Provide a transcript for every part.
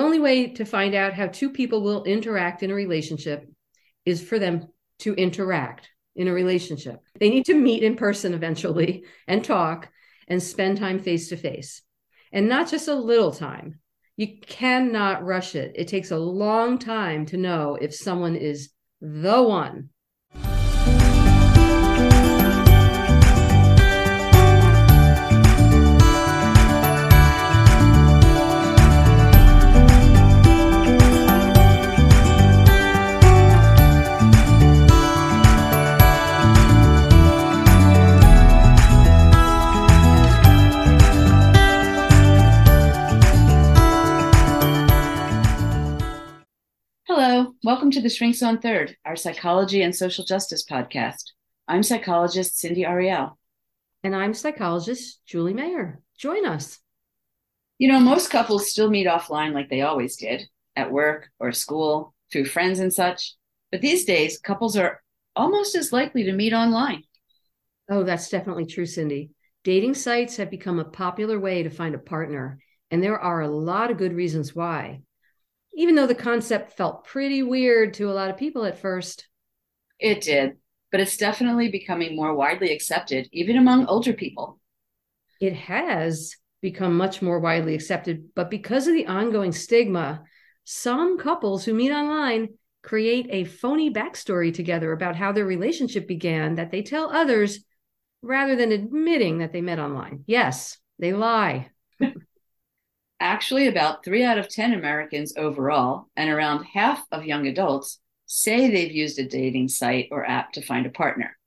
way to find out how two people will interact in a relationship is for them to interact in a relationship. They need to meet in person eventually and talk and spend time face to face. And not just a little time. You cannot rush it. It takes a long time to know if someone is the one Welcome to the Shrinks on Third, our psychology and social justice podcast. I'm psychologist Cindy Ariel. And I'm psychologist Julie Mayer. Join us. You know, most couples still meet offline like they always did at work or school, through friends and such. But these days, couples are almost as likely to meet online. Oh, that's definitely true, Cindy. Dating sites have become a popular way to find a partner, and there are a lot of good reasons why even though the concept felt pretty weird to a lot of people at first. It did, but it's definitely becoming more widely accepted, even among older people. It has become much more widely accepted, but because of the ongoing stigma, some couples who meet online create a phony backstory together about how their relationship began that they tell others rather than admitting that they met online. Yes, they lie. Actually, about three out of 10 Americans overall, and around half of young adults, say they've used a dating site or app to find a partner.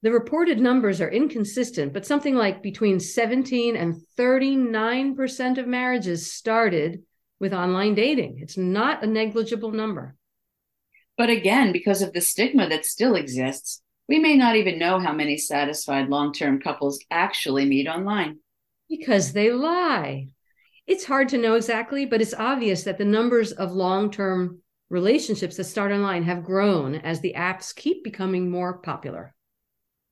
The reported numbers are inconsistent, but something like between 17 and 39% of marriages started with online dating. It's not a negligible number. But again, because of the stigma that still exists, we may not even know how many satisfied long term couples actually meet online. Because they lie. It's hard to know exactly, but it's obvious that the numbers of long term relationships that start online have grown as the apps keep becoming more popular.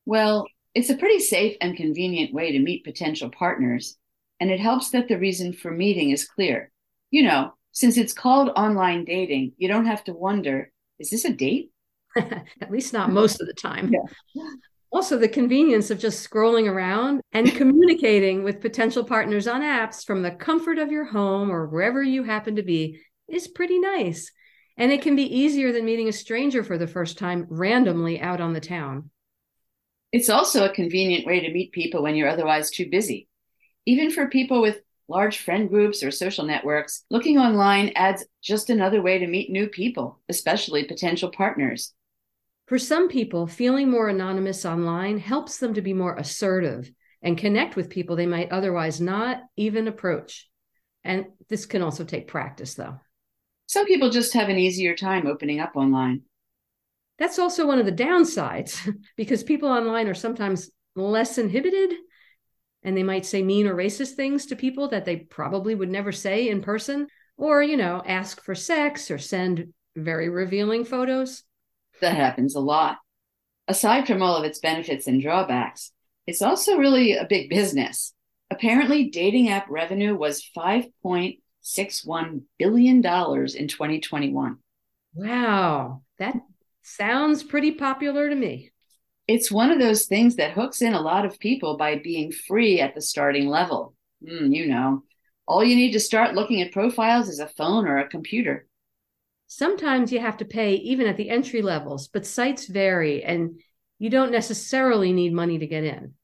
Well, it's a pretty safe and convenient way to meet potential partners, and it helps that the reason for meeting is clear. You know, since it's called online dating, you don't have to wonder is this a date? At least not most of the time. Yeah. Also, the convenience of just scrolling around and communicating with potential partners on apps from the comfort of your home or wherever you happen to be is pretty nice. And it can be easier than meeting a stranger for the first time randomly out on the town. It's also a convenient way to meet people when you're otherwise too busy. Even for people with large friend groups or social networks, looking online adds just another way to meet new people, especially potential partners. For some people, feeling more anonymous online helps them to be more assertive and connect with people they might otherwise not even approach. And this can also take practice, though. Some people just have an easier time opening up online. That's also one of the downsides because people online are sometimes less inhibited and they might say mean or racist things to people that they probably would never say in person or, you know, ask for sex or send very revealing photos. That happens a lot. Aside from all of its benefits and drawbacks, it's also really a big business. Apparently, dating app revenue was $5.61 billion in 2021. Wow, that sounds pretty popular to me. It's one of those things that hooks in a lot of people by being free at the starting level. Mm, you know, all you need to start looking at profiles is a phone or a computer. Sometimes you have to pay even at the entry levels, but sites vary and you don't necessarily need money to get in.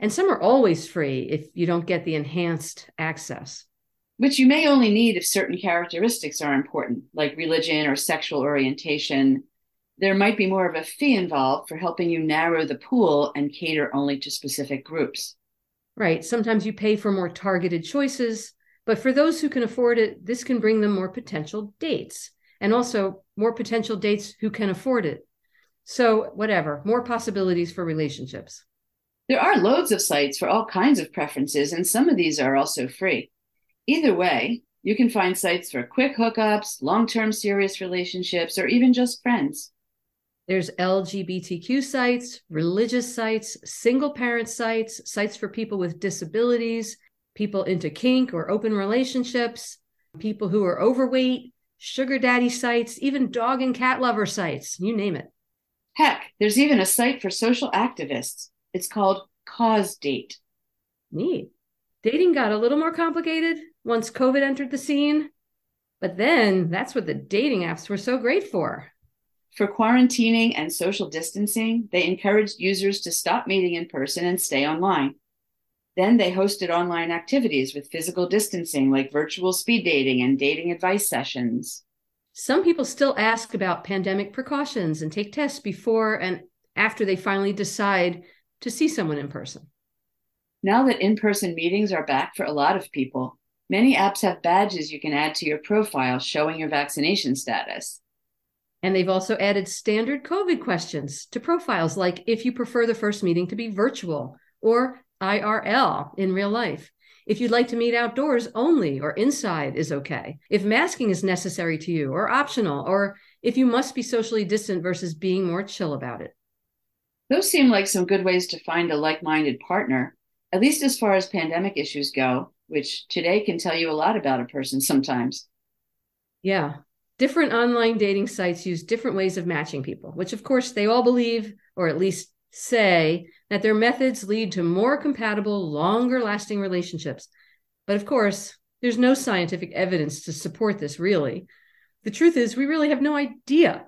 And some are always free if you don't get the enhanced access. Which you may only need if certain characteristics are important, like religion or sexual orientation. There might be more of a fee involved for helping you narrow the pool and cater only to specific groups. Right. Sometimes you pay for more targeted choices, but for those who can afford it, this can bring them more potential dates and also more potential dates who can afford it. So, whatever, more possibilities for relationships. There are loads of sites for all kinds of preferences, and some of these are also free. Either way, you can find sites for quick hookups, long term serious relationships, or even just friends. There's LGBTQ sites, religious sites, single parent sites, sites for people with disabilities, people into kink or open relationships, people who are overweight, sugar daddy sites, even dog and cat lover sites, you name it. Heck, there's even a site for social activists. It's called Cause Date. Neat. Dating got a little more complicated once COVID entered the scene. But then that's what the dating apps were so great for. For quarantining and social distancing, they encouraged users to stop meeting in person and stay online. Then they hosted online activities with physical distancing, like virtual speed dating and dating advice sessions. Some people still ask about pandemic precautions and take tests before and after they finally decide to see someone in person. Now that in person meetings are back for a lot of people, many apps have badges you can add to your profile showing your vaccination status. And they've also added standard COVID questions to profiles, like if you prefer the first meeting to be virtual or IRL in real life. If you'd like to meet outdoors only or inside is okay. If masking is necessary to you or optional, or if you must be socially distant versus being more chill about it. Those seem like some good ways to find a like minded partner, at least as far as pandemic issues go, which today can tell you a lot about a person sometimes. Yeah. Different online dating sites use different ways of matching people, which of course they all believe, or at least say, that their methods lead to more compatible, longer lasting relationships. But of course, there's no scientific evidence to support this, really. The truth is, we really have no idea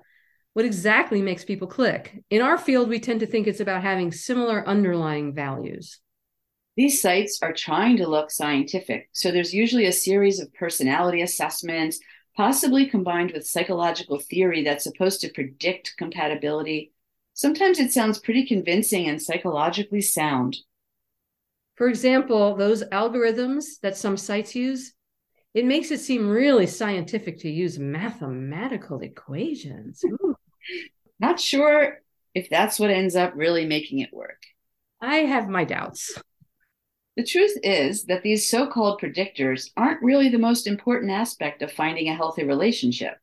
what exactly makes people click. In our field, we tend to think it's about having similar underlying values. These sites are trying to look scientific, so there's usually a series of personality assessments, possibly combined with psychological theory that's supposed to predict compatibility sometimes it sounds pretty convincing and psychologically sound. For example, those algorithms that some sites use, it makes it seem really scientific to use mathematical equations. Not sure if that's what ends up really making it work. I have my doubts. The truth is that these so called predictors aren't really the most important aspect of finding a healthy relationship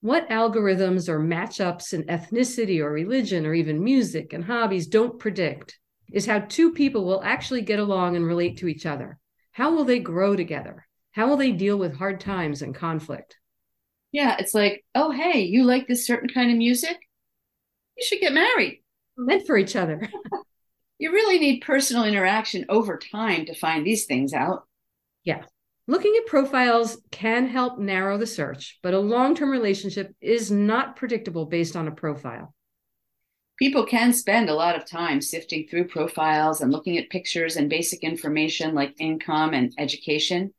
what algorithms or matchups in ethnicity or religion or even music and hobbies don't predict is how two people will actually get along and relate to each other. How will they grow together? How will they deal with hard times and conflict? Yeah, it's like, oh, hey, you like this certain kind of music? You should get married. Meant for each other. you really need personal interaction over time to find these things out. Yeah. Looking at profiles can help narrow the search, but a long term relationship is not predictable based on a profile. People can spend a lot of time sifting through profiles and looking at pictures and basic information like income and education.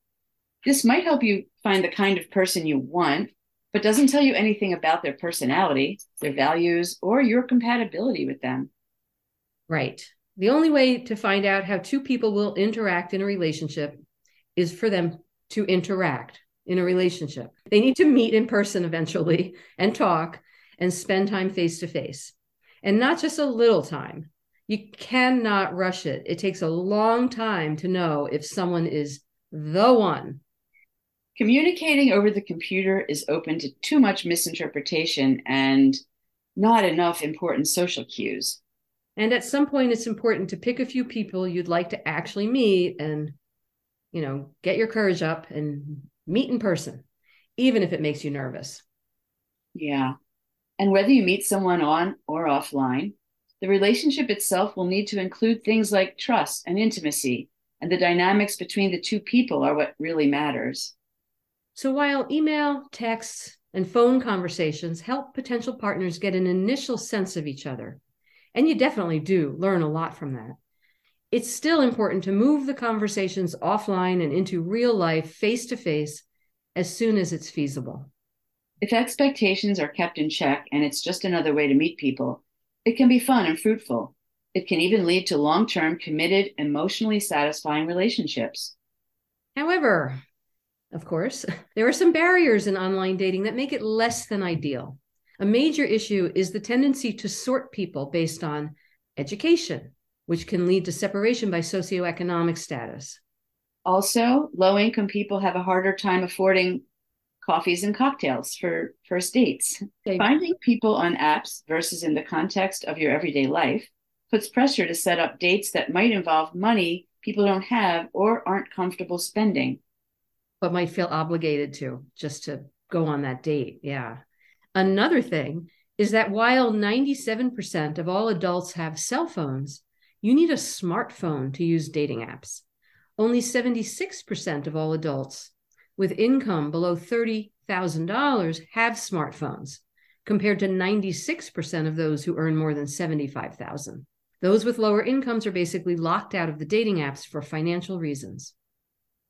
This might help you find the kind of person you want, but doesn't tell you anything about their personality, their values, or your compatibility with them. Right. The only way to find out how two people will interact in a relationship is for them to interact in a relationship. They need to meet in person eventually and talk and spend time face to face. And not just a little time. You cannot rush it. It takes a long time to know if someone is the one. Communicating over the computer is open to too much misinterpretation and not enough important social cues. And at some point, it's important to pick a few people you'd like to actually meet and you know, get your courage up and meet in person, even if it makes you nervous. Yeah. And whether you meet someone on or offline, the relationship itself will need to include things like trust and intimacy, and the dynamics between the two people are what really matters. So while email, texts, and phone conversations help potential partners get an initial sense of each other, and you definitely do learn a lot from that it's still important to move the conversations offline and into real life, face to face, as soon as it's feasible. If expectations are kept in check and it's just another way to meet people, it can be fun and fruitful. It can even lead to long term, committed, emotionally satisfying relationships. However, of course, there are some barriers in online dating that make it less than ideal. A major issue is the tendency to sort people based on education, which can lead to separation by socioeconomic status. Also, low income people have a harder time affording coffees and cocktails for first dates. Finding people on apps versus in the context of your everyday life puts pressure to set up dates that might involve money people don't have or aren't comfortable spending. but might feel obligated to just to go on that date. Yeah. Another thing is that while 97% of all adults have cell phones, you need a smartphone to use dating apps. Only 76% of all adults with income below $30,000 have smartphones, compared to 96% of those who earn more than 75,000. Those with lower incomes are basically locked out of the dating apps for financial reasons.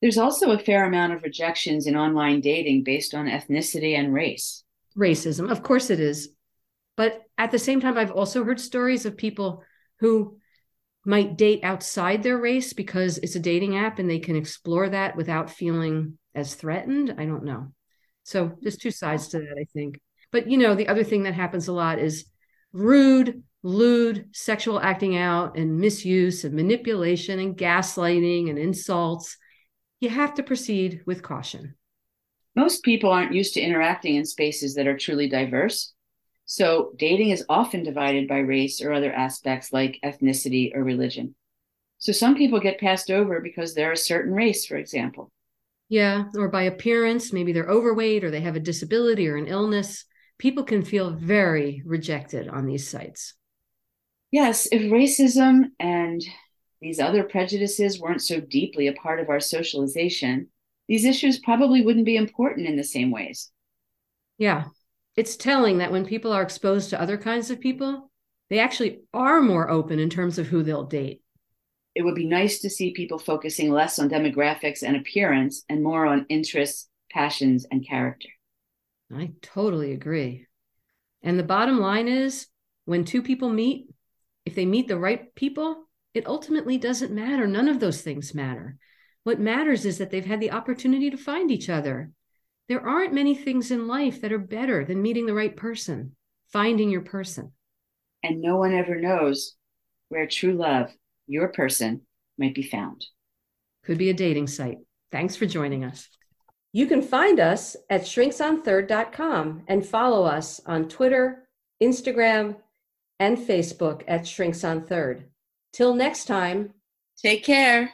There's also a fair amount of rejections in online dating based on ethnicity and race. Racism, of course it is. But at the same time, I've also heard stories of people who might date outside their race because it's a dating app and they can explore that without feeling as threatened. I don't know. So there's two sides to that, I think. But you know, the other thing that happens a lot is rude, lewd sexual acting out and misuse and manipulation and gaslighting and insults. You have to proceed with caution. Most people aren't used to interacting in spaces that are truly diverse. So, dating is often divided by race or other aspects like ethnicity or religion. So, some people get passed over because they're a certain race, for example. Yeah, or by appearance, maybe they're overweight or they have a disability or an illness. People can feel very rejected on these sites. Yes, if racism and these other prejudices weren't so deeply a part of our socialization, these issues probably wouldn't be important in the same ways. Yeah, it's telling that when people are exposed to other kinds of people, they actually are more open in terms of who they'll date. It would be nice to see people focusing less on demographics and appearance and more on interests, passions, and character. I totally agree. And the bottom line is when two people meet, if they meet the right people, it ultimately doesn't matter. None of those things matter. What matters is that they've had the opportunity to find each other. There aren't many things in life that are better than meeting the right person, finding your person. And no one ever knows where true love, your person, might be found. Could be a dating site. Thanks for joining us. You can find us at shrinksonthird.com and follow us on Twitter, Instagram, and Facebook at Shrinks on Third. Till next time, take care.